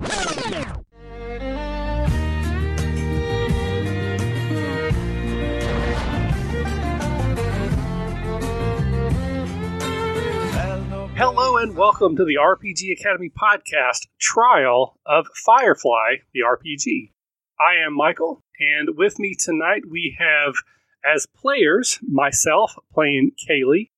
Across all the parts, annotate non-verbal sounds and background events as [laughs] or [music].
Hello and welcome to the RPG Academy podcast trial of Firefly, the RPG. I am Michael, and with me tonight we have, as players, myself playing Kaylee,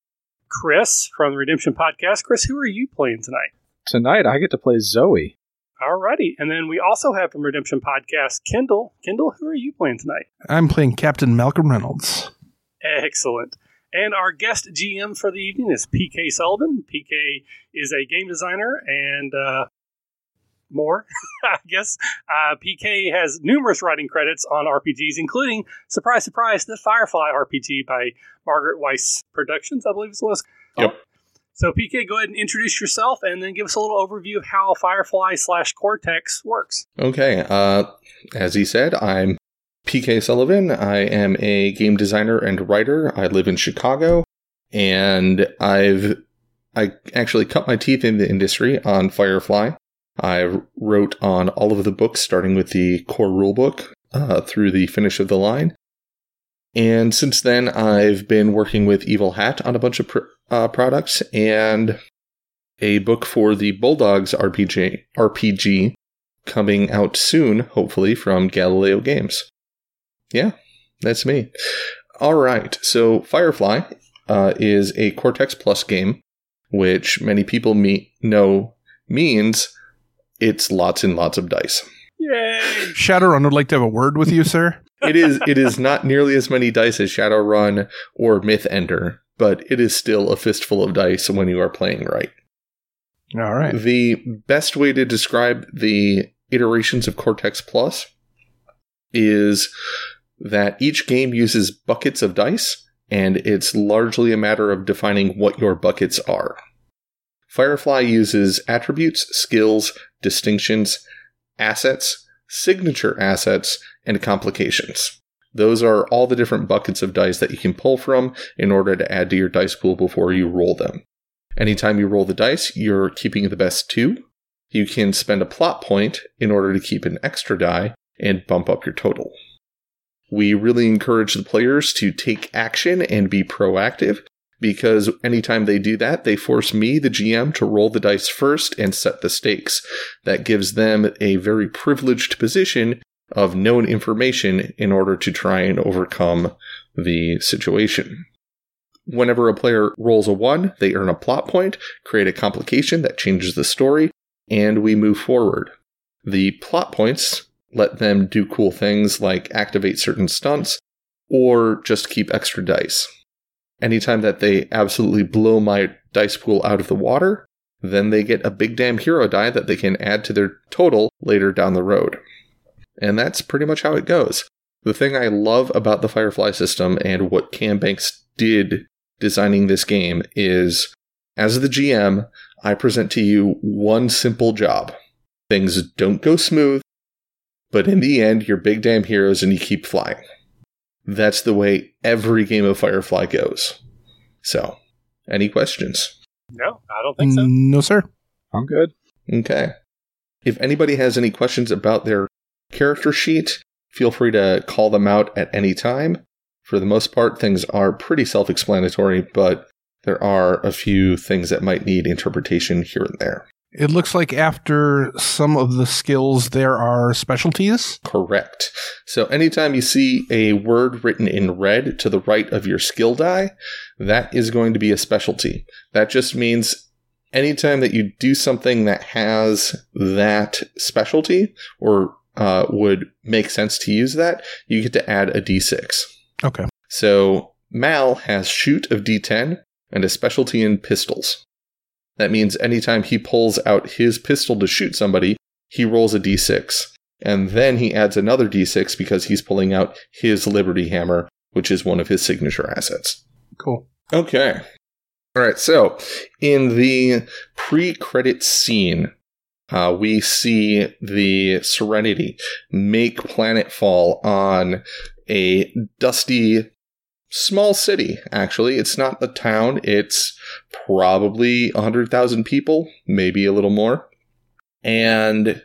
Chris from the Redemption Podcast. Chris, who are you playing tonight? Tonight I get to play Zoe. Alrighty, and then we also have from Redemption Podcast, Kendall. Kendall, who are you playing tonight? I'm playing Captain Malcolm Reynolds. Excellent. And our guest GM for the evening is PK Sullivan. PK is a game designer and uh, more, [laughs] I guess. Uh, PK has numerous writing credits on RPGs, including, surprise, surprise, the Firefly RPG by Margaret Weis Productions, I believe it was. Yep. So, PK, go ahead and introduce yourself and then give us a little overview of how Firefly slash Cortex works. Okay. Uh, as he said, I'm PK Sullivan. I am a game designer and writer. I live in Chicago, and I've I actually cut my teeth in the industry on Firefly. I wrote on all of the books, starting with the core rulebook uh, through the finish of the line. And since then, I've been working with Evil Hat on a bunch of pr- uh, products and a book for the Bulldogs RPG, RPG coming out soon, hopefully, from Galileo Games. Yeah, that's me. All right, so Firefly uh, is a Cortex Plus game, which many people me- know means it's lots and lots of dice. Yay! Shadowrun would like to have a word with you, sir. It is it is not nearly as many dice as Shadowrun or Mythender, but it is still a fistful of dice when you are playing right. All right. The best way to describe the iterations of Cortex Plus is that each game uses buckets of dice, and it's largely a matter of defining what your buckets are. Firefly uses attributes, skills, distinctions, assets, signature assets, and complications. Those are all the different buckets of dice that you can pull from in order to add to your dice pool before you roll them. Anytime you roll the dice, you're keeping the best two. You can spend a plot point in order to keep an extra die and bump up your total. We really encourage the players to take action and be proactive because anytime they do that, they force me, the GM, to roll the dice first and set the stakes. That gives them a very privileged position of known information in order to try and overcome the situation. Whenever a player rolls a 1, they earn a plot point, create a complication that changes the story, and we move forward. The plot points let them do cool things like activate certain stunts or just keep extra dice. Anytime that they absolutely blow my dice pool out of the water, then they get a big damn hero die that they can add to their total later down the road. And that's pretty much how it goes. The thing I love about the Firefly system and what Cam Banks did designing this game is as the GM, I present to you one simple job. Things don't go smooth, but in the end, you're big damn heroes and you keep flying. That's the way every game of Firefly goes. So, any questions? No, I don't think so. No, sir. I'm good. Okay. If anybody has any questions about their character sheet, feel free to call them out at any time. For the most part, things are pretty self explanatory, but there are a few things that might need interpretation here and there. It looks like after some of the skills, there are specialties. Correct. So anytime you see a word written in red to the right of your skill die, that is going to be a specialty. That just means anytime that you do something that has that specialty or uh, would make sense to use that, you get to add a d6. Okay. So Mal has shoot of d10 and a specialty in pistols. That means anytime he pulls out his pistol to shoot somebody, he rolls a d6. And then he adds another d6 because he's pulling out his Liberty Hammer, which is one of his signature assets. Cool. Okay. All right. So in the pre credit scene, uh, we see the Serenity make planetfall on a dusty small city, actually. It's not a town, it's probably 100,000 people, maybe a little more. And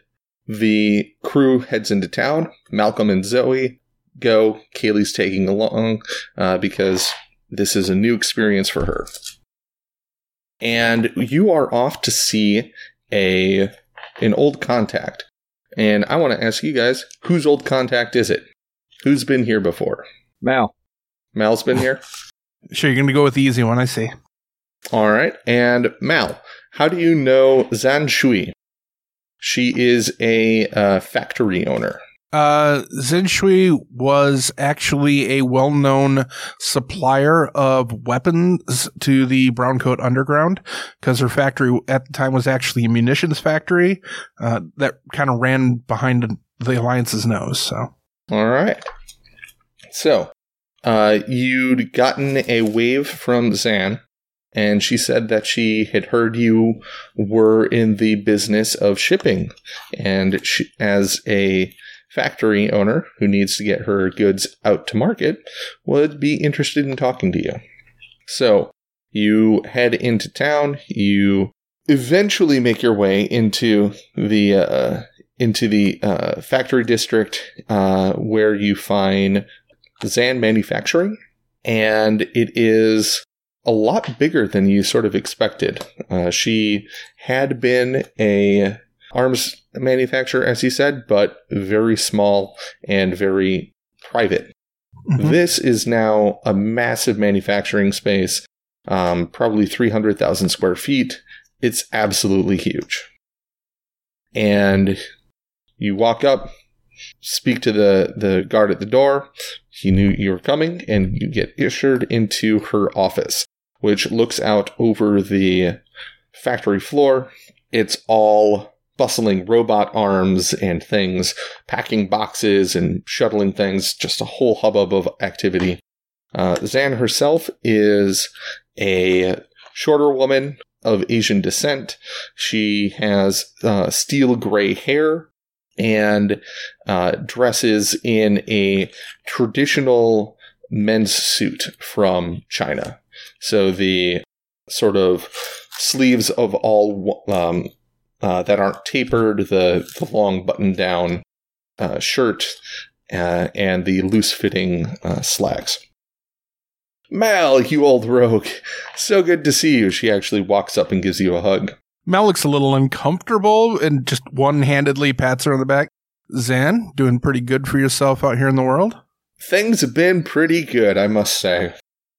The crew heads into town. Malcolm and Zoe go. Kaylee's taking along uh, because this is a new experience for her. And you are off to see a an old contact. And I want to ask you guys, whose old contact is it? Who's been here before? Mal. Mal's been here? [laughs] Sure, you're going to go with the easy one, I see. All right. And Mal, how do you know Zan Shui? She is a uh, factory owner. Uh, Zenshui was actually a well-known supplier of weapons to the Browncoat Underground because her factory at the time was actually a munitions factory uh, that kind of ran behind the Alliance's nose. So, All right. So, uh, you'd gotten a wave from Zan, and she said that she had heard you were in the business of shipping, and she, as a factory owner who needs to get her goods out to market, would be interested in talking to you. So, you head into town. You eventually make your way into the uh, into the uh, factory district uh, where you find Zan Manufacturing, and it is a lot bigger than you sort of expected. Uh, she had been a arms manufacturer, as he said, but very small and very private. Mhm. This is now a massive manufacturing space, um, probably 300,000 square feet. It's absolutely huge. And you walk up, speak to the, the guard at the door. He knew you were coming, and you get ushered into her office, which looks out over the factory floor. It's all bustling robot arms and things, packing boxes and shuttling things, just a whole hubbub of activity. Uh, Zan herself is a shorter woman of Asian descent. She has uh, steel gray hair and uh, dresses in a traditional men's suit from China. So the sort of sleeves of all um, uh, that aren't tapered, the, the long button down uh, shirt, uh, and the loose fitting uh, slacks. Mal, you old rogue. So good to see you. She actually walks up and gives you a hug. Mal looks a little uncomfortable and just one-handedly pats her on the back. Zan, doing pretty good for yourself out here in the world. Things have been pretty good, I must say.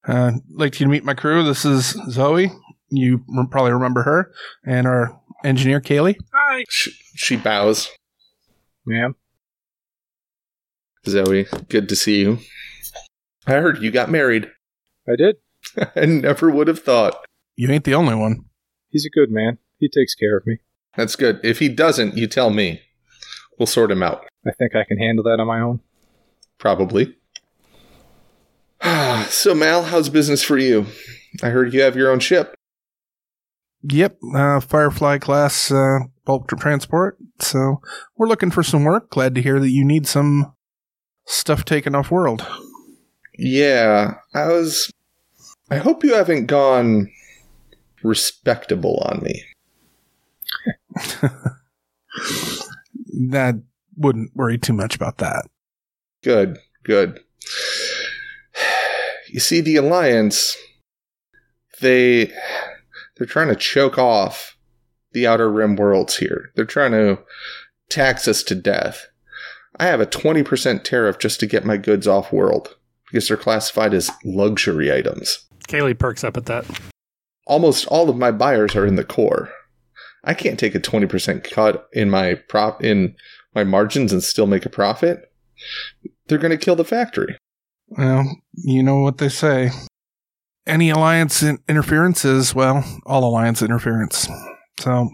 Uh, like you to meet my crew. This is Zoe. You probably remember her, and our engineer Kaylee. Hi. She, she bows. Ma'am. Zoe, good to see you. I heard you got married. I did. [laughs] I never would have thought. You ain't the only one. He's a good man. He takes care of me. That's good. If he doesn't, you tell me. We'll sort him out. I think I can handle that on my own. Probably. [sighs] so, Mal, how's business for you? I heard you have your own ship. Yep, uh, Firefly class uh, bulk tr- transport. So we're looking for some work. Glad to hear that you need some stuff taken off world. Yeah, I was. I hope you haven't gone respectable on me. [laughs] [laughs] That wouldn't worry too much about that. Good, good. [sighs] You see, the Alliance, they they're trying to choke off the Outer Rim worlds here. They're trying to tax us to death. I have a 20% tariff just to get my goods off world because they're classified as luxury items. Kaylee perks up at that. Almost all of my buyers are in the core. I can't take a 20% cut in my prop in my margins and still make a profit. They're going to kill the factory. Well, you know what they say. Any alliance in- interference is, well, all alliance interference. So,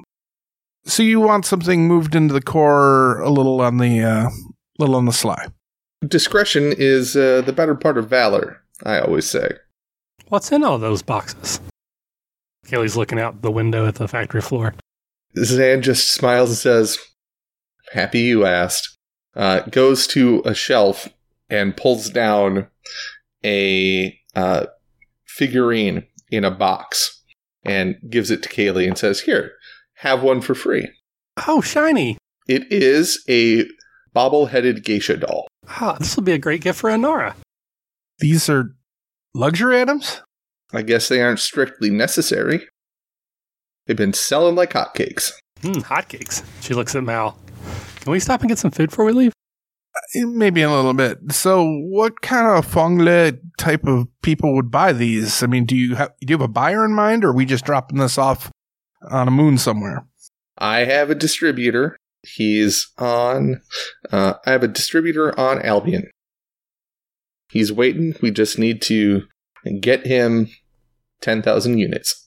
so you want something moved into the core a little on the, uh, little on the sly. Discretion is uh, the better part of valor, I always say. What's in all those boxes? Kaylee's looking out the window at the factory floor. Zan just smiles and says, Happy you asked. Uh, goes to a shelf and pulls down a uh, figurine in a box and gives it to Kaylee and says, Here, have one for free. Oh, shiny. It is a bobble-headed geisha doll. Ah, this will be a great gift for Inara. These are luxury items? I guess they aren't strictly necessary. They've been selling like hotcakes. Hmm, hotcakes. She looks at Mal. Can we stop and get some food before we leave? Eh, Maybe a little bit. So, what kind of Fongle type of people would buy these? I mean, do you have do you have a buyer in mind, or are we just dropping this off on a moon somewhere? I have a distributor. He's on. Uh, I have a distributor on Albion. He's waiting. We just need to get him 10,000 units.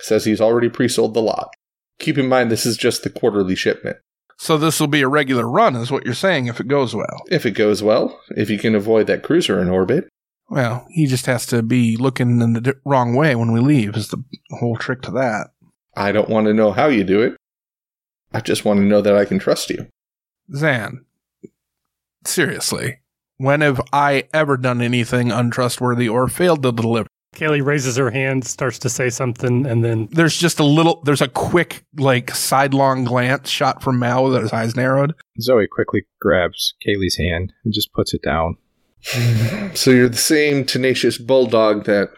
Says he's already pre sold the lot. Keep in mind, this is just the quarterly shipment. So this will be a regular run, is what you're saying, if it goes well. If it goes well, if you can avoid that cruiser in orbit. Well, he just has to be looking in the wrong way when we leave. Is the whole trick to that? I don't want to know how you do it. I just want to know that I can trust you. Zan, seriously, when have I ever done anything untrustworthy or failed to deliver? Kaylee raises her hand, starts to say something, and then There's just a little, there's a quick, like, sidelong glance shot from Mal with his eyes narrowed. Zoe quickly grabs Kaylee's hand and just puts it down. So you're the same tenacious bulldog that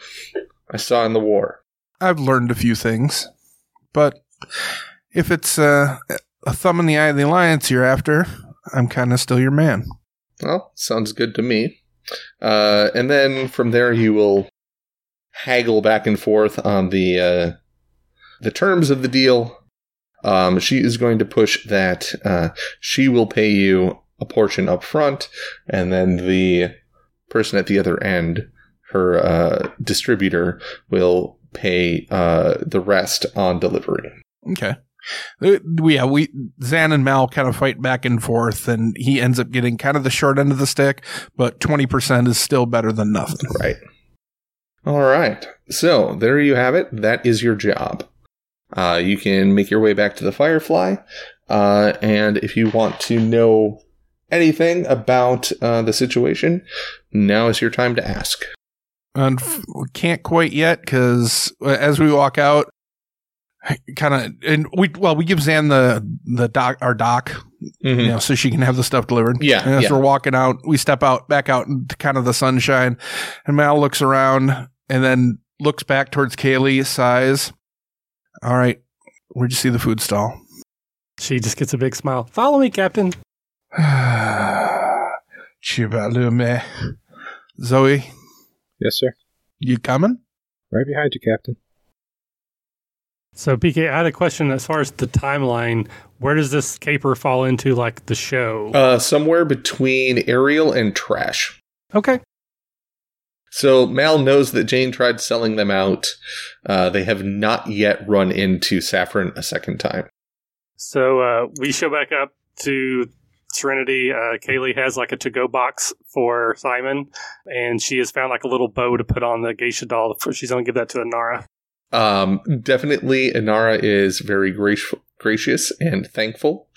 I saw in the war. I've learned a few things, but if it's uh, a thumb in the eye of the alliance you're after, I'm kind of still your man. Well, sounds good to me. Uh, and then from there, you will haggle back and forth on the uh, the terms of the deal. Um, she is going to push that uh, she will pay you a portion up front, and then the person at the other end, her uh, distributor, will pay uh, the rest on delivery. Okay. Uh, Yeah, we Zan and Mal kind of fight back and forth, and he ends up getting kind of the short end of the stick, but twenty percent is still better than nothing. Right. All right. So there you have it. That is your job. Uh, you can make your way back to the Firefly. Uh, and if you want to know anything about uh, the situation, now is your time to ask. And we can't quite yet because as we walk out, kind of, and we well we give Zan the the doc our doc, you know, so she can have the stuff delivered. Yeah, And as yeah. we're walking out, we step out back out into kind of the sunshine, and Mal looks around and then looks back towards Kaylee, sighs. All right, where'd you see the food stall? she just gets a big smile. Follow me, Captain. [sighs] Chivalume. Zoe, Yes, sir. you coming? Right behind you, Captain. So, PK, I had a question as far as the timeline. Where does this caper fall into, like, the show? Uh, somewhere between Ariel and Trash. okay. So Mal knows that Jane tried selling them out. Uh, they have not yet run into Saffron a second time. So, uh, we show back up to Serenity. Uh, Kaylee has, like, a to go box for Simon, and she has found, like, a little bow to put on the geisha doll. She's going to give that to Inara. Um, definitely, Inara is very gracious, gracious and thankful.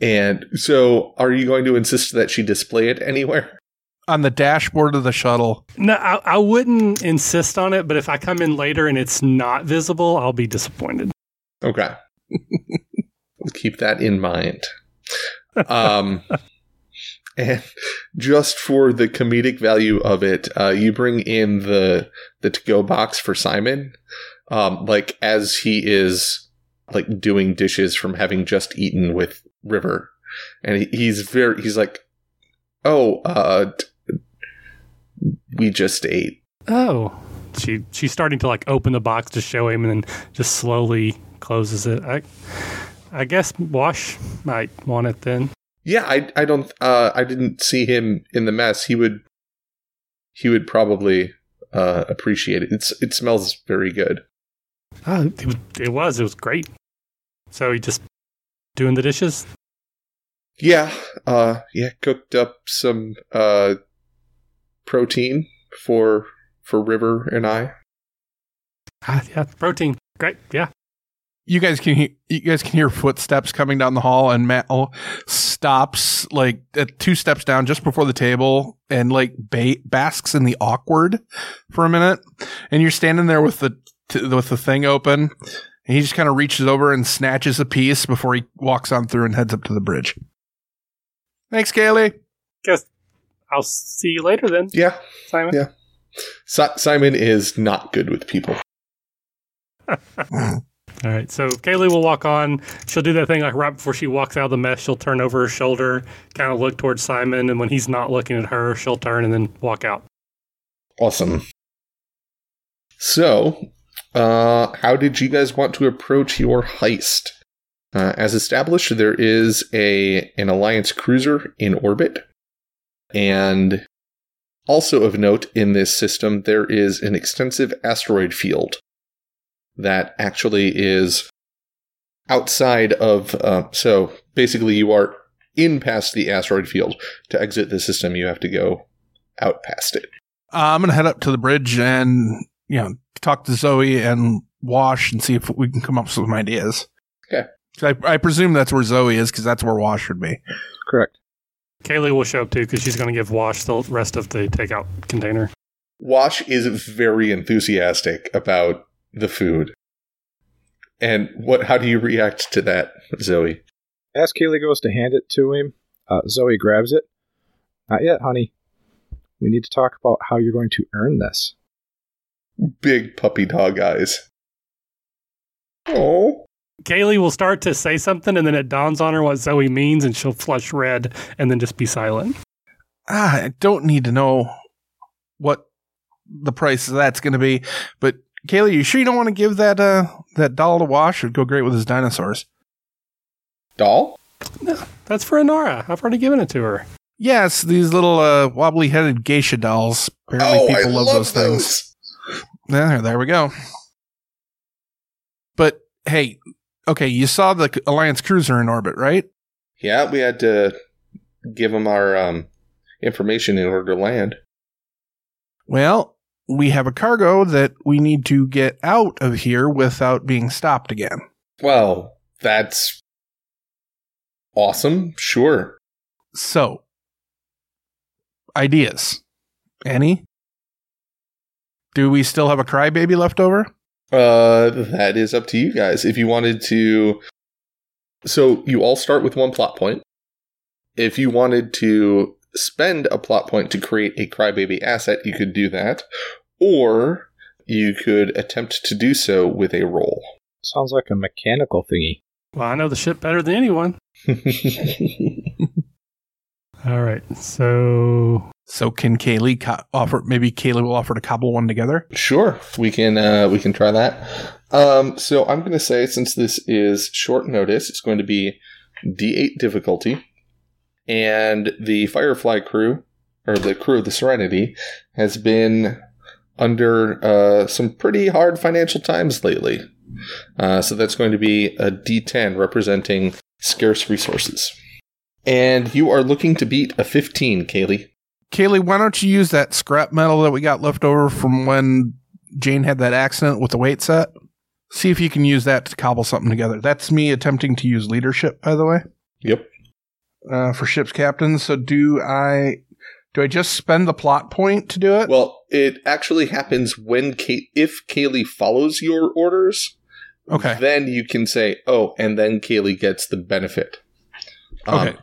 And so, are you going to insist that she display it anywhere? On the dashboard of the shuttle. No, I, I wouldn't insist on it, but if I come in later and it's not visible, I'll be disappointed. Okay. [laughs] we'll keep that in mind. Um, [laughs] and just for the comedic value of it, uh, you bring in the the to go box for Simon, um, like as he is like doing dishes from having just eaten with River, and he, he's very he's like, oh, uh, t- we just ate. Oh, she she's starting to like open the box to show him, and then just slowly closes it. I I guess Wash might want it then. Yeah, I I don't uh I didn't see him in the mess. He would he would probably uh appreciate it. It's it smells very good. Oh, it, was- it was it was great. So he just doing the dishes. Yeah, uh yeah, cooked up some uh protein for for River and I. Ah, yeah, protein. Great. Yeah. You guys can he- you guys can hear footsteps coming down the hall, and Mal stops like at two steps down just before the table, and like ba- basks in the awkward for a minute. And you're standing there with the t- with the thing open, And he just kind of reaches over and snatches a piece before he walks on through and heads up to the bridge. Thanks, Kaylee. Guess I'll see you later then, Yeah, Simon. Yeah. si- Simon is not good with people. [laughs] [laughs] All right, so Kaylee will walk on. She'll do that thing like right before she walks out of the mess. She'll turn over her shoulder, kind of look towards Simon, and when he's not looking at her, she'll turn and then walk out. Awesome. So, uh, how did you guys want to approach your heist? Uh, as established, there is a an alliance cruiser in orbit, and also of note in this system, there is an extensive asteroid field that actually is outside of. Uh, so basically, you are in past the asteroid field. To exit the system, you have to go out past it. Uh, I'm going to head up to the bridge and, you know, talk to Zoe and Wash and see if we can come up with some ideas. Okay. I, I presume that's where Zoe is because that's where Wash should be. Correct. Kaylee will show up too because she's going to give Wash the rest of the takeout container. Wash is very enthusiastic about the food. And what? How do you react to that, Zoe? As Kaylee goes to hand it to him, uh, Zoe grabs it. Not yet, honey. We need to talk about how you're going to earn this. Big puppy dog eyes. Oh, Kaylee will start to say something, and then it dawns on her what Zoe means, and she'll flush red and then just be silent. Ah, I don't need to know what the price of that's going to be, but Kaylee, you sure you don't want to give that uh that doll to Wash? It'd go great with his dinosaurs. doll? No, that's for Inara. I've already given it to her. Yes, these little uh, wobbly-headed geisha dolls. Apparently, oh, I people love, love those things. There, there we go. But hey, okay, you saw the Alliance cruiser in orbit, right? Yeah, we had to give them our um, information in order to land. Well, we have a cargo that we need to get out of here without being stopped again. Well, that's awesome. Sure. So, ideas. Any? Do we still have a crybaby left over? Uh, that is up to you guys. If you wanted to, so you all start with one plot point. If you wanted to spend a plot point to create a crybaby asset, you could do that, or you could attempt to do so with a roll. Sounds like a mechanical thingy. Well, I know the ship better than anyone. [laughs] All right, so So, can Kaylee co- offer? Maybe Kaylee will offer to cobble one together. Sure, we can uh, we can try that. Um, so I'm going to say since this is short notice, it's going to be D8 difficulty, and the Firefly crew or the crew of the Serenity has been under uh, some pretty hard financial times lately. Uh, so that's going to be a D10 representing scarce resources. And you are looking to beat a 15, Kaylee. Kaylee, why don't you use that scrap metal that we got left over from when Jane had that accident with the weight set? See if you can use that to cobble something together. That's me attempting to use leadership, by the way, Yep. uh, for ship's captain. So do I? Do I just spend the plot point to do it? Well, it actually happens when Kay- if Kaylee follows your orders. Okay. Then you can say, "Oh," and then Kaylee gets the benefit. Um, Okay.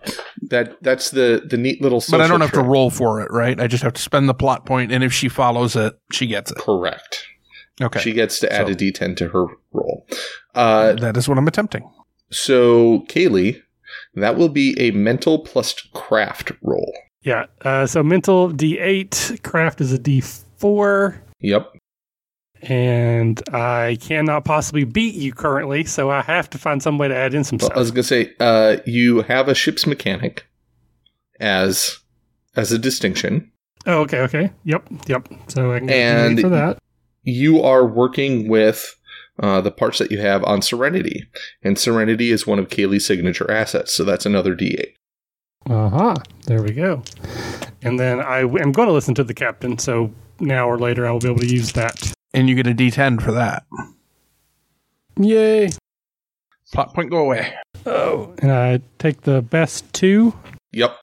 That that's the the neat little. but I don't have to roll for it, right? I just have to spend the plot point, and if she follows it, she gets it. Correct. Okay. She gets to add So- a D10 to her roll. Uh, that is what I'm attempting. so Kaylee, that will be a mental plus craft roll. yeah, uh, so mental D8, craft is a D4, Yep. And I cannot possibly beat you currently, so I have to find some way to add in some Well, I was gonna say, uh, you have a ship's mechanic as as a distinction. Oh, okay, okay, yep, yep. So I can get And- for that. you are working with uh, the parts that you have on Serenity, and Serenity is one of Kaylee's signature assets, so that's another D8. Uh huh. There we go. And then I am going to listen to the captain, so now or later I will be able to use that. And you get a D10 for that. Yay! Plot point go away. Oh, and I take the best two. Yep.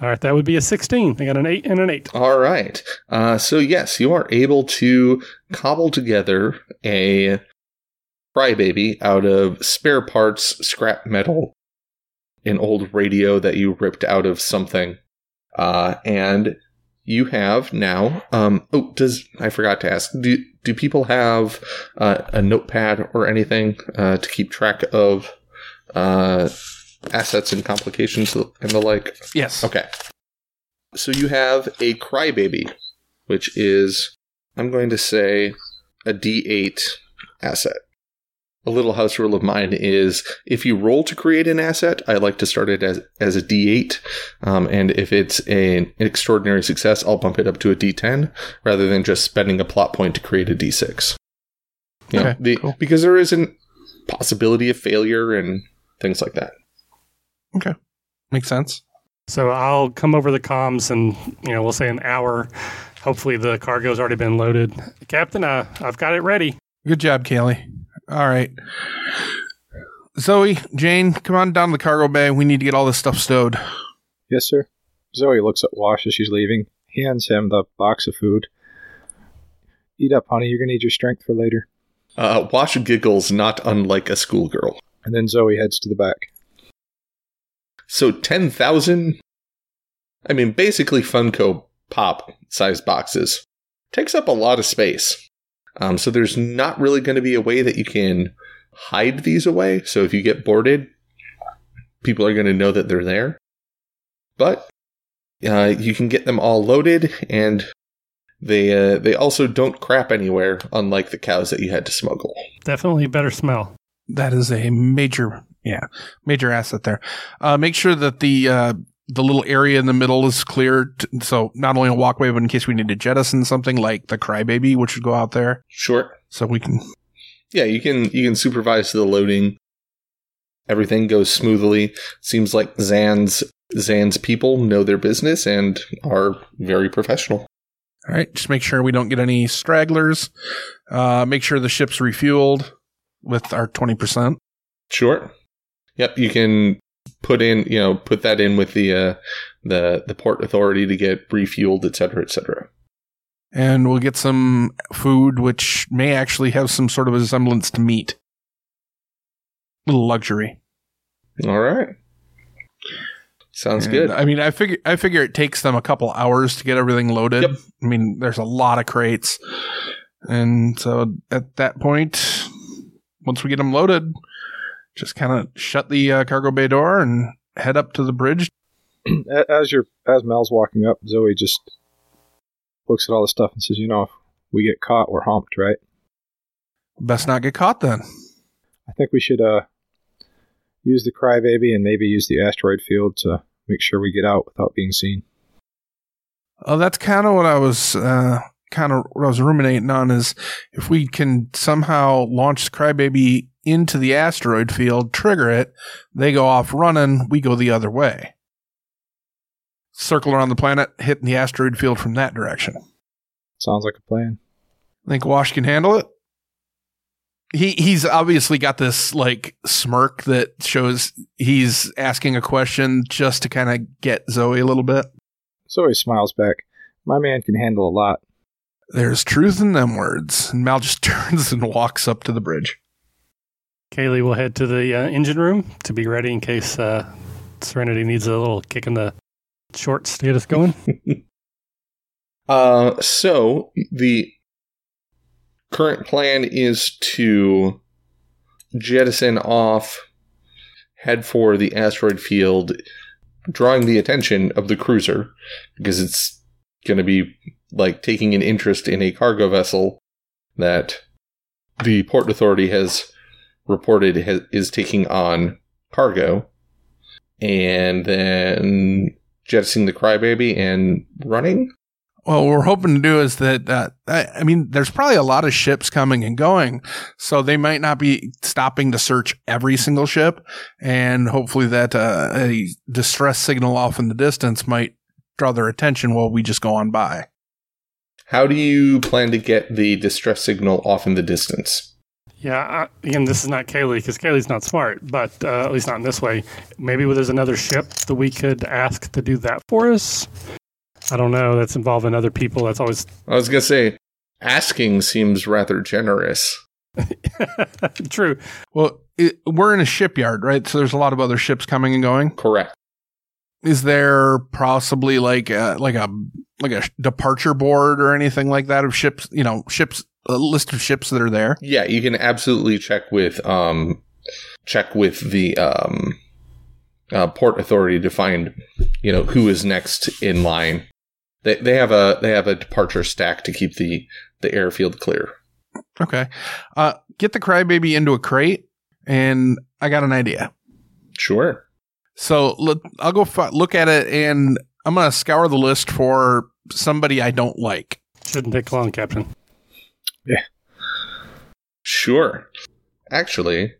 All right, that would be a 16. I got an 8 and an 8. All right. Uh, so yes, you are able to cobble together a crybaby out of spare parts, scrap metal, an old radio that you ripped out of something. Uh, and you have now. Um, oh, does I forgot to ask? Do do people have uh, a notepad or anything uh, to keep track of uh, assets and complications and the like? Yes. Okay. So you have a crybaby, which is I'm going to say a D8 asset. A little house rule of mine is if you roll to create an asset, I like to start it as, as a D8. Um, and if it's a, an extraordinary success, I'll bump it up to a D10 rather than just spending a plot point to create a D6. You know, Okay, the, cool. Because there is a possibility of failure and things like that. Okay. Makes sense. So I'll come over the comms and, you know, we'll say an hour. Hopefully the cargo's already been loaded. Captain, uh, I've got it ready. Good job, Kaylee. All right. Zoe, Jane, come on down to the cargo bay. We need to get all this stuff stowed. Yes, sir. Zoe looks at Wash as she's leaving, hands him the box of food. Eat up, honey. You're going to need your strength for later. Uh, Wash giggles, not unlike a schoolgirl. And then Zoe heads to the back. So 10,000? I mean, basically Funko Pop sized boxes. Takes up a lot of space. Um, so there's not really going to be a way that you can hide these away. So if you get boarded, people are going to know that they're there. But uh, you can get them all loaded, and they uh, they also don't crap anywhere, unlike the cows that you had to smuggle. Definitely better smell. That is a major, yeah, major asset there. Uh, make sure that the uh, the little area in the middle is clear. t- so not only a walkway, but in case we need to jettison something like the crybaby, which would go out there, Sure. so we can. yeah, you can you can supervise the loading. Everything goes smoothly. Seems like Zan's Zan's people know their business and are very professional. All right, just make sure we don't get any stragglers. Uh, make sure the ship's refueled with our twenty percent. Sure. Yep, you can put in, you know, put that in with the uh, the the port authority to get refueled, et cetera, et cetera. and we'll get some food which may actually have some sort of a resemblance to meat. Little luxury. All right. Sounds And, good. I mean, I figure I figure it takes them a couple hours to get everything loaded. Yep. I mean, there's a lot of crates, and so at that point, once we get them loaded, just kind of shut the uh, cargo bay door and head up to the bridge. [clears throat] As you're, as Mel's walking up, Zoe just looks at all the stuff and says, "You know, if we get caught, we're humped, right? Best not get caught then. I think we should uh use the crybaby and maybe use the asteroid field to make sure we get out without being seen." Oh, that's kind of what I was uh, kind of what I was ruminating on is if we can somehow launch the crybaby into the asteroid field, trigger it, they go off running, we go the other way. Circle around the planet, hitting the asteroid field from that direction. Sounds like a plan. Think Wash can handle it? He he's obviously got this like smirk that shows he's asking a question just to kind of get Zoe a little bit. Zoe smiles back. My man can handle a lot. There's truth in them words. And Mal just [laughs] turns and walks up to the bridge. Kaylee will head to the uh, engine room to be ready in case uh, Serenity needs a little kick in the shorts to get us going. [laughs] Uh, so the current plan is to jettison off, head for the asteroid field, drawing the attention of the cruiser because it's going to be like taking an interest in a cargo vessel that the port authority has reported has, is taking on cargo, and then jettisoning the crybaby and running. Well, what we're hoping to do is that, uh, I, I mean, there's probably a lot of ships coming and going, so they might not be stopping to search every single ship. And hopefully that, uh, a distress signal off in the distance might draw their attention while we just go on by. How do you plan to get the distress signal off in the distance? Yeah, uh, again, this is not Kaylee because Kaylee's not smart, but uh, at least not in this way. Maybe there's another ship that we could ask to do that for us. I don't know. That's involving other people. That's always I was going to say, asking seems rather generous. [laughs] True. Well, it, we're in a shipyard, right? So there's a lot of other ships coming and going. Correct. Is there possibly like a, like a like a departure board or anything like that of ships? You know, ships a list of ships that are there. Yeah, you can absolutely check with um check with the um uh, port authority to find you know who is next in line. They they have a they have a departure stack to keep the the airfield clear. Okay, uh, get the crybaby into a crate, and I got an idea. Sure. So let, I'll go fi- look at it, and I'm gonna scour the list for somebody I don't like. Shouldn't take long, Captain. Sure. Actually,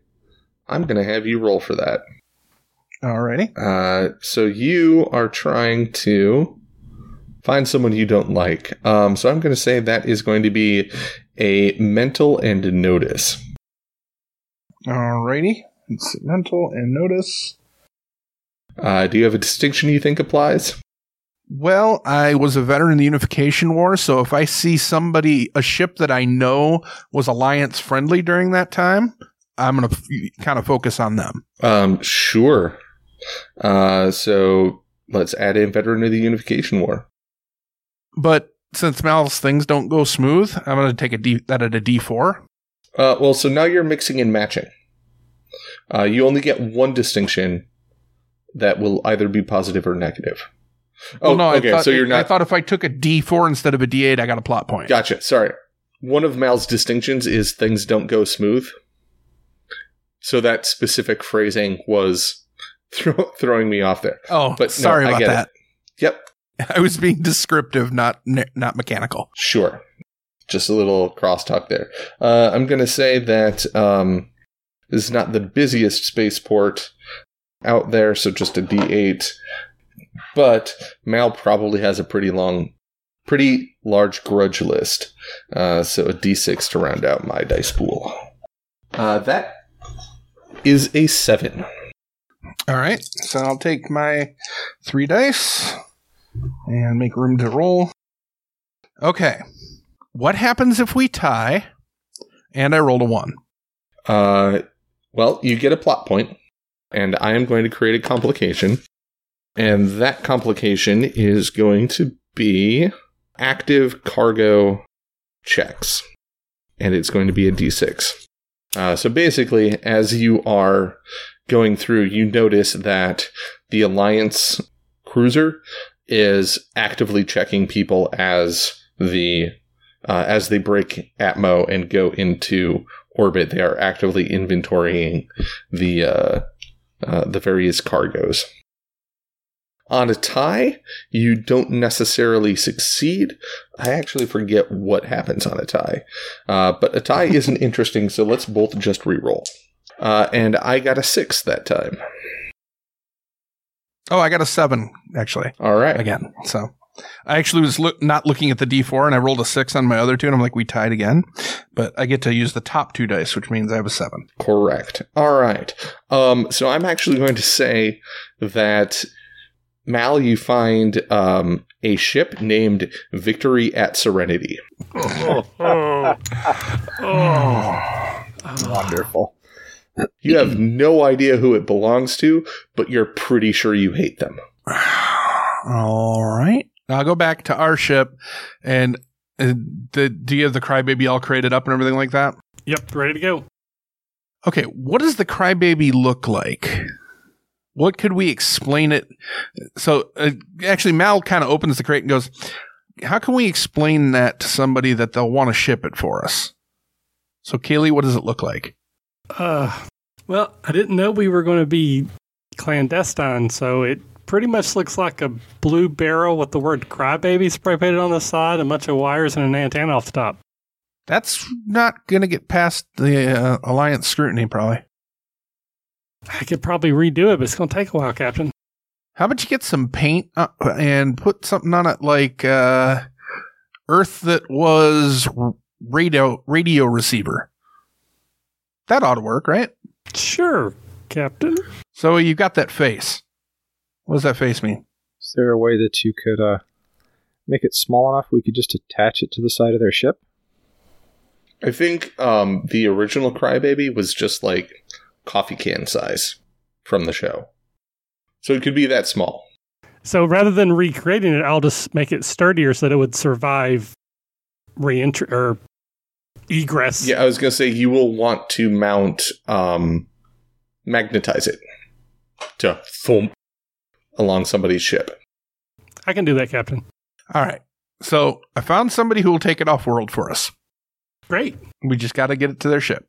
I'm going to have you roll for that. Alrighty. Uh, so you are trying to find someone you don't like. Um, so I'm going to say that is going to be a mental and notice. Alrighty. It's mental and notice. Uh, do you have a distinction you think applies? Well, I was a veteran in the Unification War, so if I see somebody, a ship that I know was alliance friendly during that time, I'm going to f- kind of focus on them. Um, sure. Uh, so let's add in veteran of the Unification War. But since Mal's things don't go smooth, I'm going to take a D, that at a D4. Uh, well, so now you're mixing and matching. Uh, you only get one distinction that will either be positive or negative. Oh, well, no, okay. I thought, so you're not. I thought if I took a D4 instead of a D8, I got a plot point. Gotcha. Sorry. One of Mal's distinctions is things don't go smooth. So that specific phrasing was [laughs] throw, throwing me off there. Oh, But no, sorry I about get that. Yep. [laughs] I was being descriptive, not not mechanical. Sure. Just a little crosstalk there. Uh, I'm going to say that um, this is not the busiest spaceport out there, so just a D8. But Mal probably has a pretty long, pretty large grudge list. Uh, so a D6 to round out my dice pool. Uh, that is a 7. All right, so I'll take my three dice and make room to roll. Okay, what happens if we tie and I rolled a one? Uh, well, you get a plot point, and I am going to create a complication. And that complication is going to be active cargo checks. And it's going to be a d6. Uh, so basically, as you are going through, you notice that the Alliance cruiser is actively checking people as the uh, as they break Atmo and go into orbit. They are actively inventorying the uh, uh, the various cargoes. On a tie, you don't necessarily succeed. I actually forget what happens on a tie, uh, but a tie [laughs] isn't interesting. So let's both just re-roll. Uh, and I got a six that time. Oh, I got a seven actually All right. again. So I actually was look, not looking at the D4 and I rolled a six on my other two and I'm like, we tied again, but I get to use the top two dice, which means I have a seven. Correct. All right. Um, so I'm actually going to say that Mal, you find um, a ship named Victory at Serenity. Oh, oh, oh. Wonderful. You have no idea who it belongs to, but you're pretty sure you hate them. [sighs] All right. Now I'll go back to our ship and uh, the, do you have the crybaby all created up and everything like that? Yep, ready to go. Okay, what does the crybaby look like? What could we explain it? So, uh, actually, Mal kind of opens the crate and goes, "How can we explain that to somebody that they'll want to ship it for us?" So, Kaylee, what does it look like? Uh, well, I didn't know we were going to be clandestine, so it pretty much looks like a blue barrel with the word crybaby spray painted on the side, a bunch of wires, and an antenna off the top. That's not going to get past the uh, alliance scrutiny, probably. I could probably redo it, but it's going to take a while, Captain. How about you get some paint uh, and put something on it like uh, Earth that was radio radio receiver? That ought to work, right? Sure, Captain. So you got that face. What does that face mean? Is there a way that you could uh, make it small enough we could just attach it to the side of their ship? I think um, the original Crybaby was just like coffee can size from the show. So it could be that small. So rather than recreating it, I'll just make it sturdier so that it would survive reentry or egress. Yeah, I was going to say you will want to mount, um, magnetize it to thump along somebody's ship. I can do that, Captain. All right. So I found somebody who will take it off world for us. Great. We just got to get it to their ship.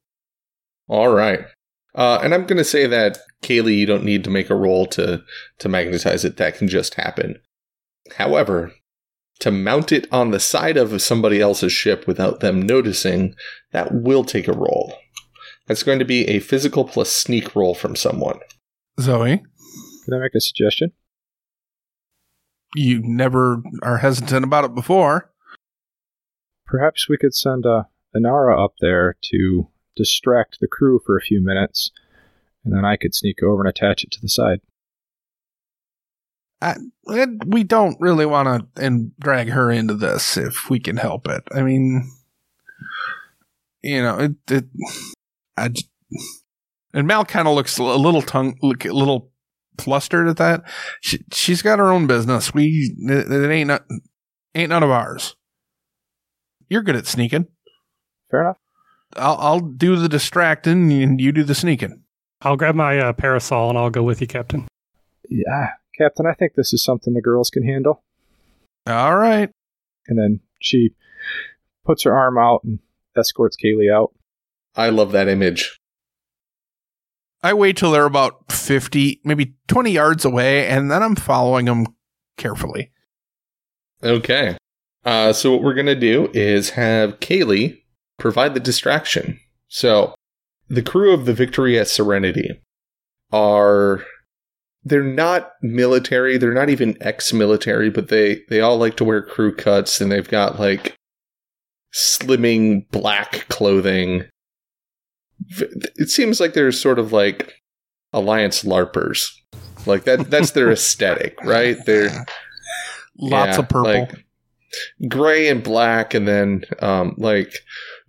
All right. Uh, and I'm going to say that Kaylee, you don't need to make a roll to to magnetize it. That can just happen. However, to mount it on the side of somebody else's ship without them noticing, that will take a roll. That's going to be a physical plus sneak roll from someone. Zoe, Can I make a suggestion? you never are hesitant about it before. Perhaps we could send uh, Inara up there to distract the crew for a few minutes, and then I could sneak over and attach it to the side. I, eh, we don't really want to and drag her into this if we can help it. I mean, you know, it. it I and Mal kind of looks a little tongue, look a little flustered at that. She, she's got her own business. We it, it ain't not, ain't none of ours. You're good at sneaking. Fair enough. I'll I'll do the distracting and you do the sneaking. I'll grab my uh, parasol and I'll go with you, Captain. Yeah, Captain, I think this is something the girls can handle. All right. And then she puts her arm out and escorts Kaylee out. I love that image. I wait till they're about 50, maybe 20 yards away, and then I'm following them carefully. Okay. Uh, so what we're going to do is have Kaylee provide the distraction. So the crew of the Victory at Serenity are they're not military, they're not even ex-military, but they they all like to wear crew cuts and they've got like slimming black clothing. It seems like they're sort of like alliance larpers. Like that that's their [laughs] aesthetic, right? They're Lots yeah, of purple. like gray and black, and then um, like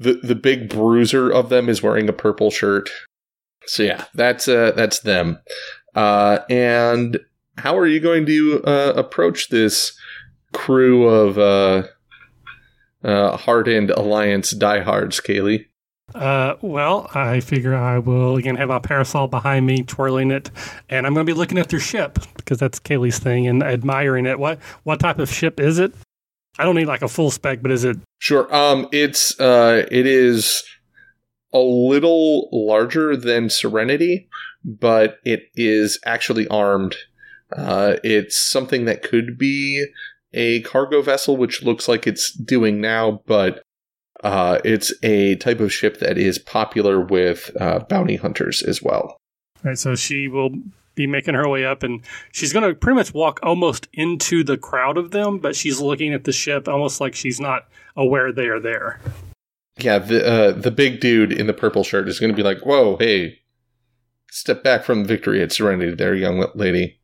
the the big bruiser of them is wearing a purple shirt. So yeah, that's uh, that's them. Uh, and how are you going to uh, approach this crew of uh, uh, hardened alliance diehards, Kaylee? Uh, well, I figure I will again have my parasol behind me, twirling it, and I'm going to be looking at their ship because that's Kaylee's thing and admiring it. What what type of ship is it? I don't need like a full spec, but is it? Sure. Um, it's uh, it is a little larger than Serenity, but it is actually armed. Uh, it's something that could be a cargo vessel, which looks like it's doing now, but uh, it's a type of ship that is popular with uh, bounty hunters as well. Right, so she will be making her way up, and she's going to pretty much walk almost into the crowd of them, but she's looking at the ship almost like she's not aware they are there. Yeah, the uh, the big dude in the purple shirt is going to be like, "Whoa, hey, step back from victory at Serenity, there, young lady."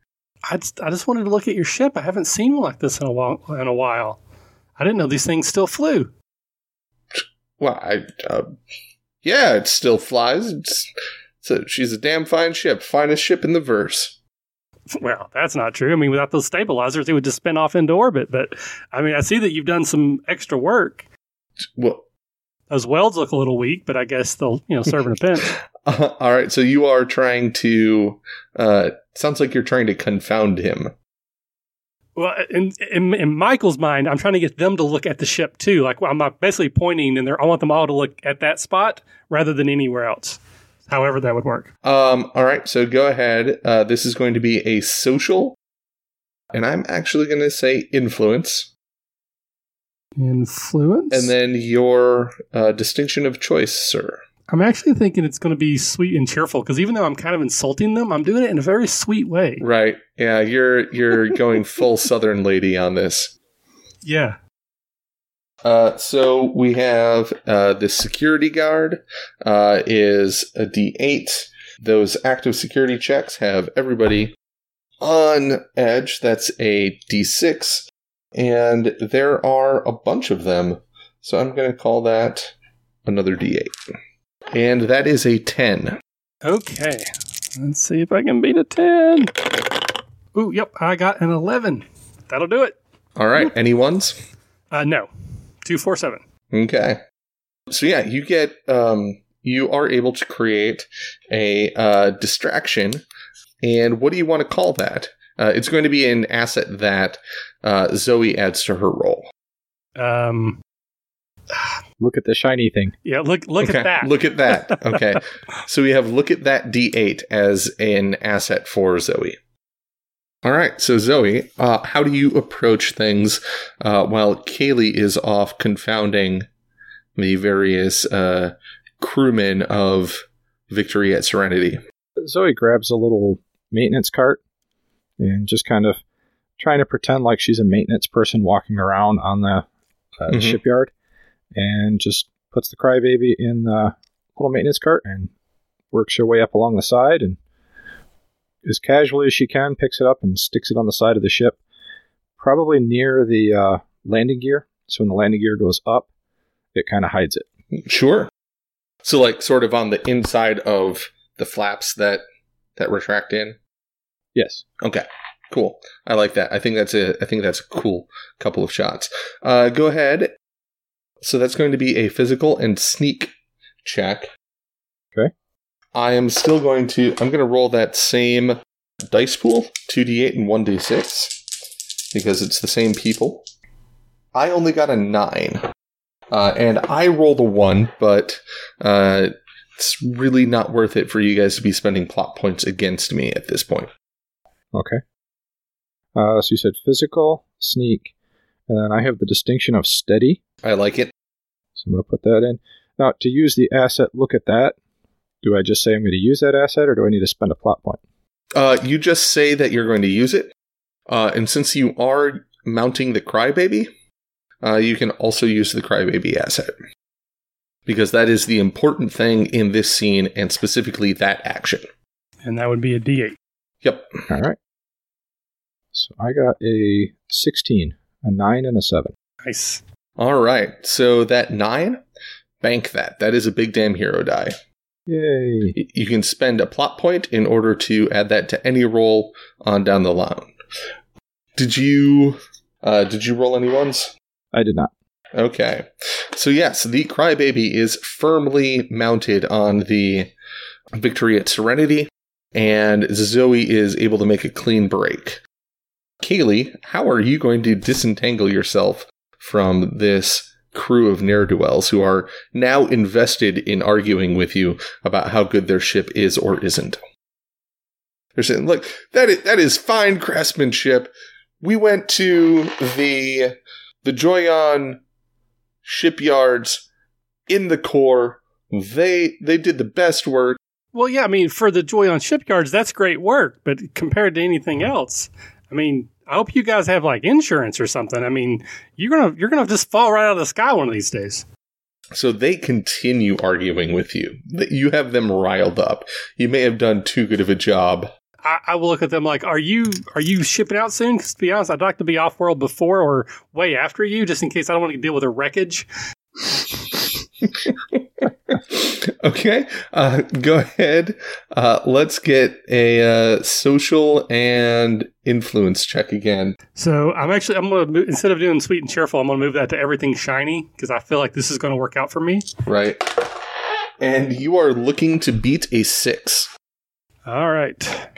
I just, I just wanted to look at your ship. I haven't seen one like this in a while. In a while, I didn't know these things still flew. Well, I, uh, yeah, it still flies. It's, a, she's a damn fine ship, finest ship in the verse. Well, that's not true. I mean, without those stabilizers, it would just spin off into orbit. But I mean, I see that you've done some extra work. Well, Those welds look a little weak, but I guess they'll you know serve in a pinch. [laughs] uh, all right. So you are trying to. Uh, sounds like you're trying to confound him. Well, in, in in Michael's mind, I'm trying to get them to look at the ship too. Like I'm basically pointing, and I want them all to look at that spot rather than anywhere else. However, that would work. Um. All right. So go ahead. Uh, this is going to be a social, and I'm actually going to say influence, Influence, and then your uh, distinction of choice, sir. I'm actually thinking it's going to be sweet and cheerful because even though I'm kind of insulting them, I'm doing it in a very sweet way. Right. Yeah. You're you're going full [laughs] Southern lady on this. Yeah. Uh, so we have uh, the security guard uh, is a D8. Those active security checks have everybody on edge. That's a D6, and there are a bunch of them. So I'm going to call that another d8. And that is a 10. Okay. Let's see if I can beat a 10. Ooh, yep, I got an 11. That'll do it. All right. Any ones? Uh, no. 247. Okay. So yeah, you get um you are able to create a uh, distraction, and what do you want to call that? Uh, it's going to be an asset that uh, Zoe adds to her role. Um, Look at the shiny thing. yeah, look look okay. at that. Look at that. [laughs] Okay. so we have look at that D8 as an asset for Zoe. All right. So Zoe, uh, how do you approach things uh, while Kaylee is off confounding the various uh, crewmen of Victory at Serenity? Zoe grabs a little maintenance cart and just kind of trying to pretend like she's a maintenance person walking around on the uh, Mhm. shipyard and just puts the crybaby in the little maintenance cart and works her way up along the side and as casually as she can picks it up and sticks it on the side of the ship probably near the uh, landing gear so when the landing gear goes up it kind of hides it Sure. So like sort of on the inside of the flaps that that retract in. yes Okay. Cool. I like that. I think that's a I think that's a cool couple of shots. Uh go ahead. So that's going to be a physical and sneak check. Okay. I am still going to I'm going to roll that same dice pool, 2d8 and 1d6 because it's the same people. I only got a 9. Uh, and I rolled a 1, but uh, it's really not worth it for you guys to be spending plot points against me at this point. Okay. Uh, so you said physical, sneak, and then I have the distinction of steady. I like it. So I'm going to put that in. Now, to use the asset, look at that. Do I just say I'm going to use that asset, or do I need to spend a plot point? Uh, you just say that you're going to use it, uh, and since you are mounting the crybaby, uh, you can also use the crybaby asset because that is the important thing in this scene, and specifically that action. and that would be a D8. Yep. All right. So I got a 16, a 9, and a 7. Nice. All right. So that nine, bank that. That is a big damn hero die. Yay. You can spend a plot point in order to add that to any roll on down the line. Did you uh, did you roll any ones? I did not. Okay. So yes, the crybaby is firmly mounted on the victory at Serenity, and Zoe is able to make a clean break. Kaylee, how are you going to disentangle yourself from this crew of ne'er-do-wells who are now invested in arguing with you about how good their ship is or isn't? They're saying, look, that is, that is fine craftsmanship. We went to the the Joyon shipyards in the core. They they did the best work. Well, yeah, I mean, for the Joyon shipyards, that's great work, but compared to anything else, I mean, I hope you guys have like insurance or something. I mean, you're gonna you're gonna just fall right out of the sky one of these days. So they continue arguing with you. You have them riled up. You may have done too good of a job. I, I will look at them like, are you are you shipping out soon? Because to be honest, I'd like to be off world before or way after you, just in case I don't want to deal with a wreckage. [laughs] okay, uh, go ahead. Uh, let's get a uh, social and influence check again. So I'm actually I'm gonna move, instead of doing sweet and cheerful, I'm gonna move that to everything shiny because I feel like this is gonna work out for me. Right. And you are looking to beat a six. All right.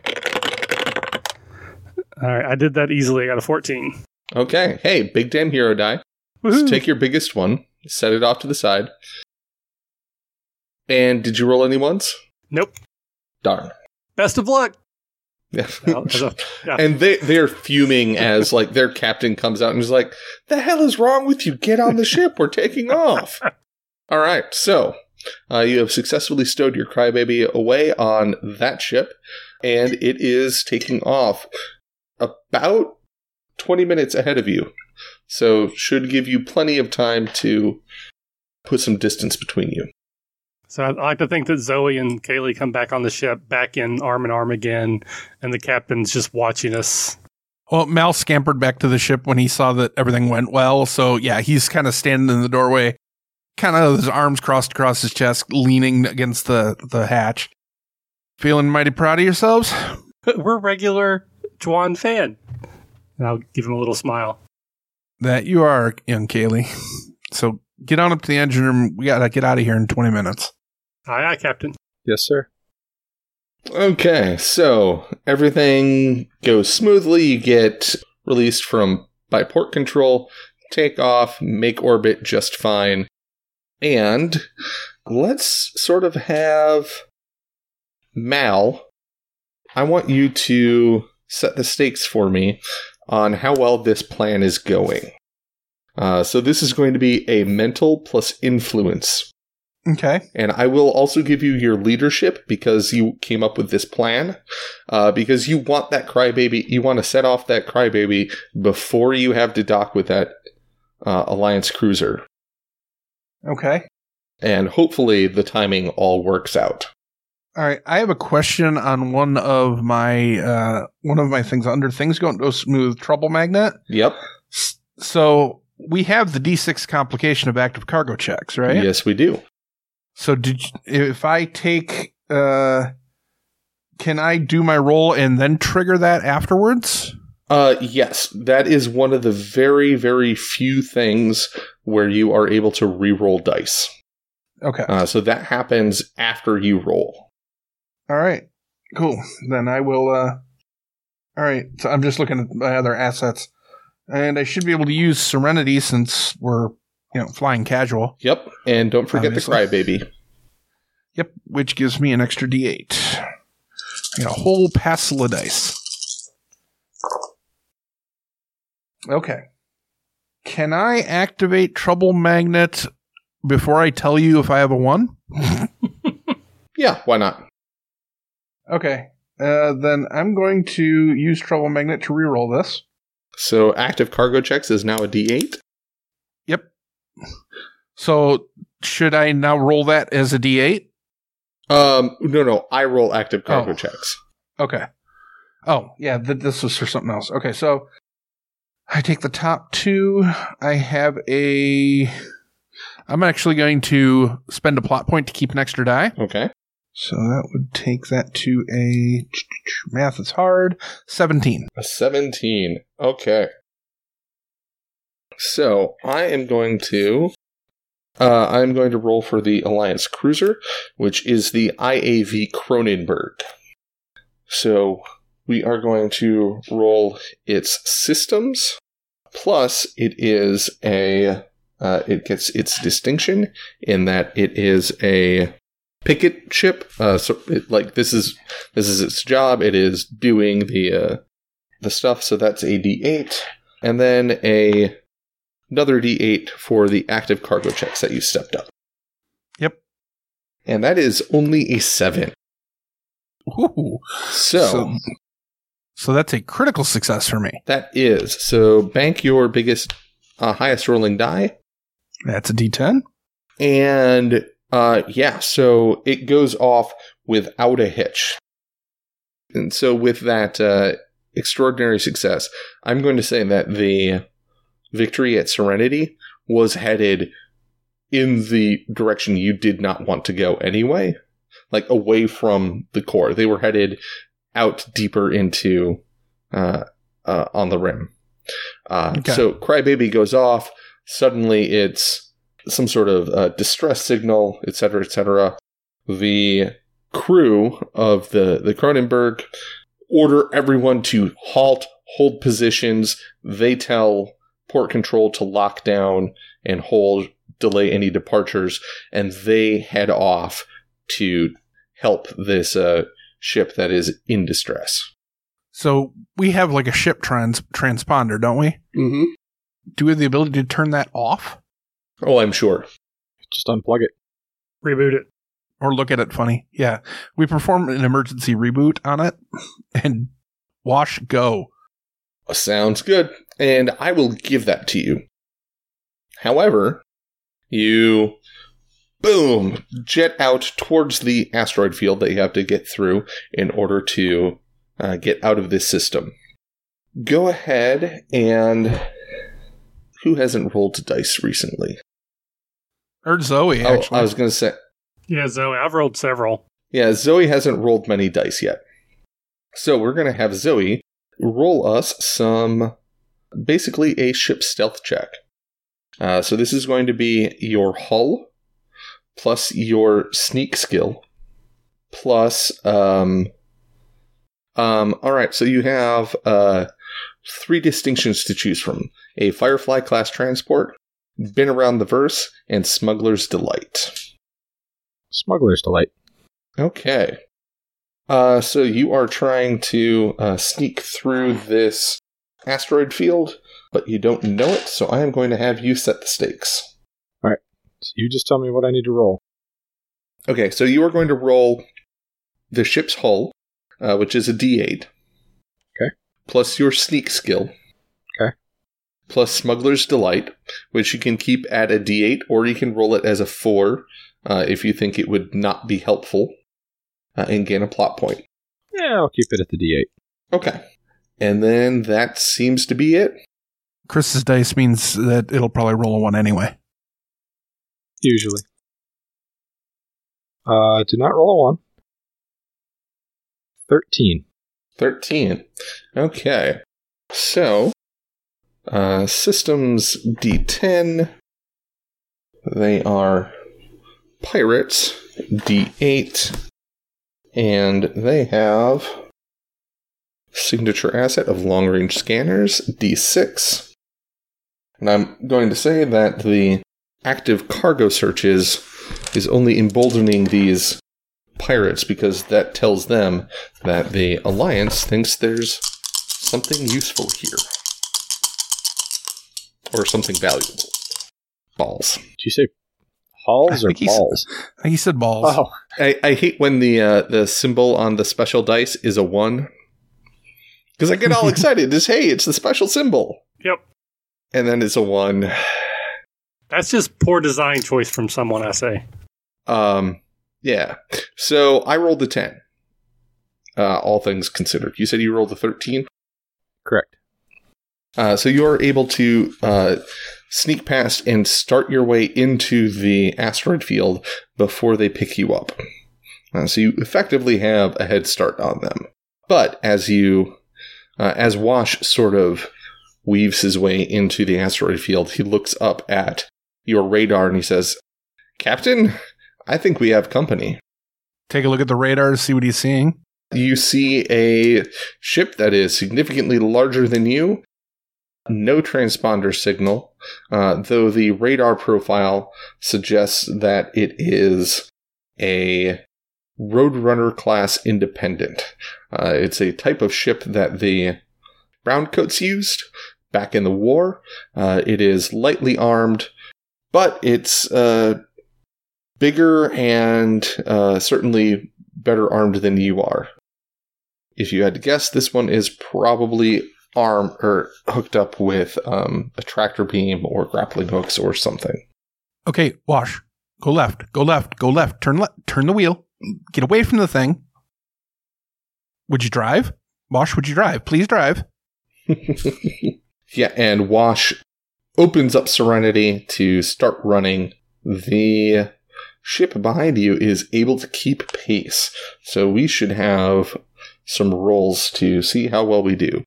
All right, I did that easily. I got a 14. Okay. Hey, big damn hero die. Woohoo. So take your biggest one, set it off to the side. And did you roll any ones? Nope. Darn. Best of luck. Yeah. Well, a- [laughs] yeah. and they they're fuming as like their captain comes out and is like, "The hell is wrong with you? Get on the ship. We're taking off." [laughs] All right. So, uh, you have successfully stowed your crybaby away on that ship, and it is taking off about 20 minutes ahead of you. So, should give you plenty of time to put some distance between you. So I'd like to think that Zoe and Kaylee come back on the ship, back in arm in arm again, and the captain's just watching us. Well, Mal scampered back to the ship when he saw that everything went well. So yeah, he's kind of standing in the doorway, kind of his arms crossed across his chest, leaning against the, the hatch. Feeling mighty proud of yourselves? [laughs] We're regular Juan fan. And I'll give him a little smile. That you are, young Kaylee. [laughs] So get on up to the engine room. We gotta get out of here in 20 minutes. Aye, aye, Captain. Yes, sir. Okay, so everything goes smoothly. You get released from by port control, take off, make orbit just fine. And let's sort of have Mal. I want you to set the stakes for me on how well this plan is going. Uh, so this is going to be a mental plus influence Okay. and I will also give you your leadership because you came up with this plan. Uh, because you want that crybaby, you want to set off that crybaby before you have to dock with that uh, Alliance cruiser. Okay. And hopefully the timing all works out. All right. I have a question on one of my uh one of my things under things going go smooth trouble magnet. Yep. So we have the D6 complication of active cargo checks, right? Yes, we do. So did you, if I take uh can I do my roll and then trigger that afterwards? Uh, yes, that is one of the very, very few things where you are able to re-roll dice. Okay. Uh, so that happens after you roll. All right. Cool. Then I will uh All right. So I'm just looking at my other assets. And I should be able to use Serenity since we're, you know, flying casual. Yep, and don't forget Obviously. the crybaby. Yep, which gives me an extra D8. I got a whole passel of dice. Okay. Can I activate Trouble Magnet before I tell you if I have a 1? [laughs] Yeah, why not? Okay. Uh, then I'm going to use Trouble Magnet to reroll this. So active cargo checks is now a D8. Yep. So should I now roll that as a D8? Um, no, no, I roll active cargo Oh. checks. Okay. Oh, yeah, th- this was for something else. Okay, so I take the top two. I have a. I'm actually going to spend a plot point to keep an extra die. Okay. So that would take that to a. Math is hard. 17. A 17. Okay. So I am going to. Uh, I'm going to roll for the Alliance Cruiser, which is the IAV Cronenberg. So we are going to roll its systems, plus it is a. Uh, it gets its distinction in that it is a picket ship. Uh, so it, like this is this is its job. It is doing the uh, the stuff. So that's a D8, and then a another D8 for the active cargo checks that you stepped up. Yep. And that is only a seven. Ooh. So, So, so that's a critical success for me. that is so bank your biggest, uh, highest rolling die, That's a D10. and uh, yeah, so it goes off without a hitch. And so with that uh, extraordinary success, I'm going to say that the victory at Serenity was headed in the direction you did not want to go anyway, like away from the core. They were headed out deeper into uh, uh, on the rim. Uh, Okay. So Crybaby goes off. Suddenly, it's some sort of uh, distress signal, etc., etc. The crew of the the Cronenberg order everyone to halt, hold positions. They tell port control to lock down and hold, delay any departures, and they head off to help this uh, ship that is in distress. So we have like a ship trans- transponder, don't we? Mm-hmm. Do we have the ability to turn that off Oh, I'm sure. Just unplug it. Reboot it. or look at it funny? Yeah. We perform an emergency reboot on it [laughs] and wash go. Sounds good. And I will give that to you. However, you boom jet out towards the asteroid field that you have to get through in order to uh, get out of this system. Go ahead and who hasn't rolled dice recently? Or Zoe, Oh, actually. I was going to say, Yeah, Zoe. I've rolled several. yeah, Zoe hasn't rolled many dice yet. So we're going to have Zoe roll us some, basically a ship stealth check. Uh, so this is going to be your hull plus your sneak skill plus um um all right so you have uh three distinctions to choose from a firefly class transport been around the verse and smuggler's delight Smuggler's Delight. Okay. Uh, so you are trying to uh, sneak through this asteroid field, but you don't know it, so I am going to have you set the stakes. All right. So you just tell me what I need to roll. Okay, so you are going to roll the ship's hull, uh, which is a d8. Okay. Plus your sneak skill. Okay. Plus Smuggler's Delight, which you can keep at a d8, or you can roll it as a 4 uh, if you think it would not be helpful, uh, and gain a plot point. Yeah, I'll keep it at the D8. Okay. And then that seems to be it. Chris's dice means that it'll probably roll a one anyway. Usually. Uh, did not roll a 1. 13. 13. Okay. So, uh, systems D10. They are pirates, D8. And they have signature asset of long range scanners, D6. And I'm going to say that the active cargo searches is only emboldening these pirates because that tells them that the Alliance thinks there's something useful here. Or something valuable. Balls. Did you say halls I or think he said- balls? I think he said balls. Oh, I, I hate when the uh, the symbol on the special dice is a one. Because I get all [laughs] excited. It's hey, it's the special symbol. Yep. And then it's a one. That's just poor design choice from someone, I say. Um yeah. So I rolled a ten. Uh, all things considered. You said you rolled a thirteen? correct. Uh, so you're able to uh, sneak past and start your way into the asteroid field before they pick you up. Uh, so you effectively have a head start on them. But as you, uh, as Wash sort of weaves his way into the asteroid field, he looks up at your radar and he says, "Captain, I think we have company." Take a look at the radar to see what he's seeing. You see a ship that is significantly larger than you. No transponder signal, uh, though the radar profile suggests that it is a Roadrunner class independent. Uh, it's a type of ship that the Browncoats used back in the war. Uh, it is lightly armed, but it's uh, bigger and uh, certainly better armed than you are. If you had to guess, this one is probably armed or hooked up with um, a tractor beam or grappling hooks or something. Okay, wash. Go left. Go left. Go left. Turn left. Turn the wheel. Get away from the thing. Would you drive? Wash, would you drive? Please drive. [laughs] yeah, and Wash opens up Serenity to start running. The ship behind you is able to keep pace, so we should have some rolls to see how well we do.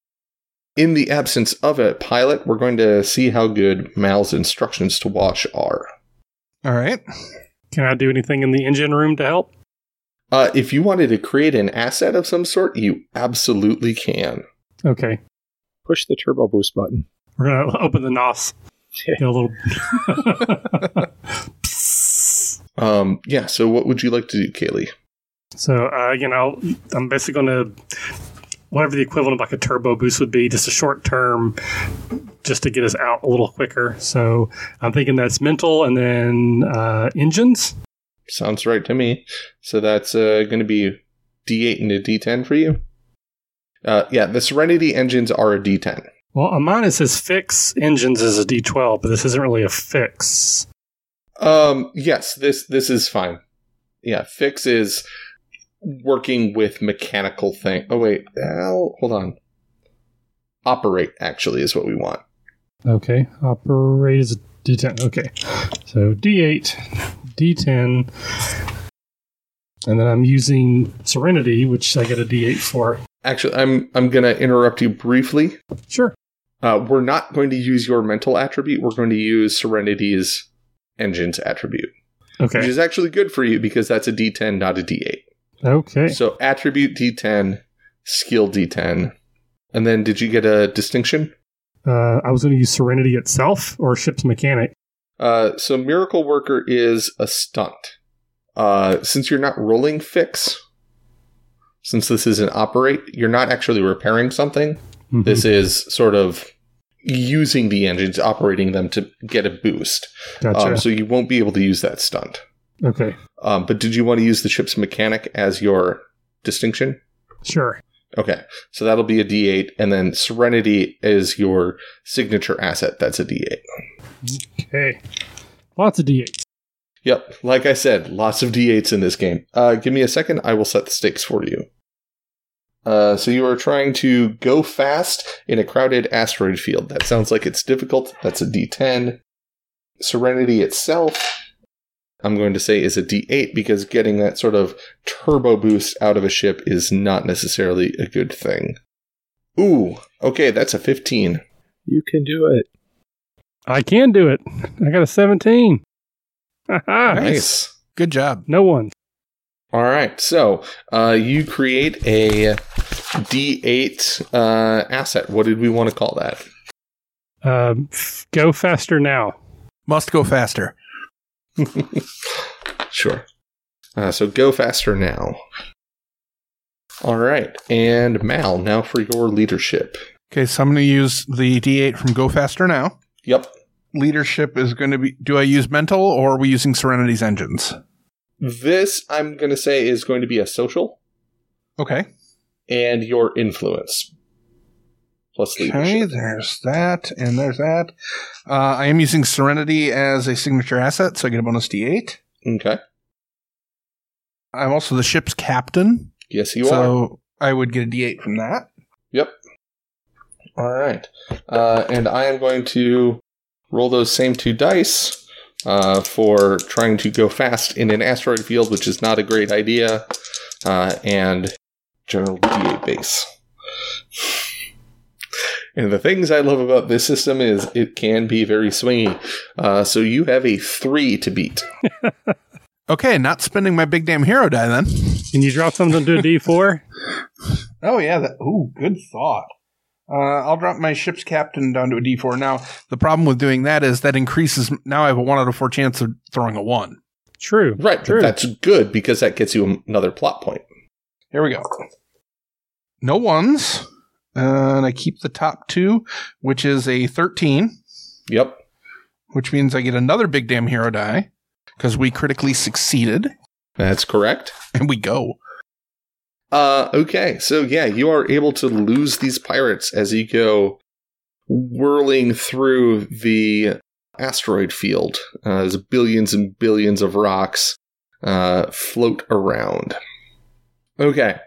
In the absence of a pilot, we're going to see how good Mal's instructions to Wash are. All right. Can I do anything in the engine room to help? Uh, if you wanted to create an asset of some sort, you absolutely can. Okay. Push the turbo boost button. We're going [laughs] to open the NOS. [laughs] Get a little. [laughs] Um, yeah, so what would you like to do, Kaylee? so, uh, you know, I'm basically going to. Whatever the equivalent of like a turbo boost would be, just a short term, just to get us out a little quicker. So I'm thinking that's mental and then uh, engines. Sounds right to me. So that's uh, going to be D8 and a D10 for you. Uh, yeah, the Serenity engines are a D10. Well, on mine it says fix engines is a D12, but this isn't really a fix. Um, yes, this this is fine. Yeah, fix is working with mechanical thing. Oh wait, well, hold on. Operate actually is what we want. Okay, operate is a D10. Okay. So D8, D10, and then I'm using Serenity, which I get a D8 for. Actually, I'm I'm gonna interrupt you briefly. Sure. Uh, we're not going to use your mental attribute. We're going to use Serenity's engine's attribute, Okay. which is actually good for you because that's a D10, not a D8. Okay. So attribute D10, skill D10, and then did you get a distinction? Uh, I was going to use Serenity itself or ship's mechanic. Uh, so Miracle Worker is a stunt. Uh, since you're not rolling fix, since this is an operate, you're not actually repairing something. Mhm. This is sort of using the engines, operating them to get a boost. Gotcha. Um, so you won't be able to use that stunt. okay. Um, but did you want to use the ship's mechanic as your distinction? Sure. Okay, so that'll be a D8, and then Serenity is your signature asset. That's a D8. Okay. Lots of D8s. Yep, like I said, lots of D8s in this game. Uh, give me a second, I will set the stakes for you. Uh, so you are trying to go fast in a crowded asteroid field. That sounds like it's difficult. That's a D10. Serenity itself, I'm going to say, is a D8 because getting that sort of turbo boost out of a ship is not necessarily a good thing. Ooh, okay, that's a 15. You can do it. I can do it. I got a 17. Haha. Nice. Good job. no one. All right, so uh, you create a D8 uh, asset. What did we want to call that? Um, f- go faster now. Must go faster. [laughs] Sure. Uh, so go faster now. All right, and Mal, now for your leadership. Okay, so I'm going to use the D8 from Go Faster now. Yep. Leadership is going to be. Do I use mental or are we using Serenity's engines? This, I'm going to say, is going to be a social Okay. and your influence plus Okay, leadership. there's that, and there's that. Uh, I am using Serenity as a signature asset, so I get a bonus D8. Okay. I'm also the ship's captain, Yes, you are. so I would get a D8 from that. Yep. All right. Uh, and I am going to roll those same two dice uh, for trying to go fast in an asteroid field, which is not a great idea, uh, and general D8 base. And the things I love about this system is it can be very swingy. Uh, so you have a three to beat. [laughs] Okay, not spending my big damn hero die then. Can you drop something to a D4? [laughs] Oh yeah, that. Ooh, good thought. Uh, I'll drop my ship's captain down to a D4. Now, the problem with doing that is that increases. Now I have a one out of four chance of throwing a one. True. Right, True. that's good because that gets you another plot point. Here we go. No ones. And I keep the top two, which is a 13, Yep. which means I get another big damn hero die because we critically succeeded. That's correct. And we go. Uh, okay, so yeah, you are able to lose these pirates as you go whirling through the asteroid field. Uh, as billions and billions of rocks uh, float around. Okay,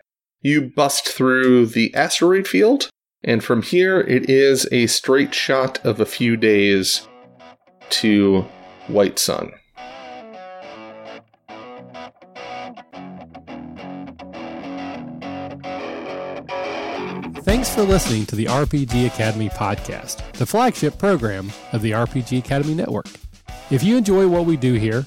you bust through the asteroid field, and from here it is a straight shot of a few days to White Sun. Thanks for listening to the RPG Academy podcast, the flagship program of the RPG Academy Network. If you enjoy what we do here,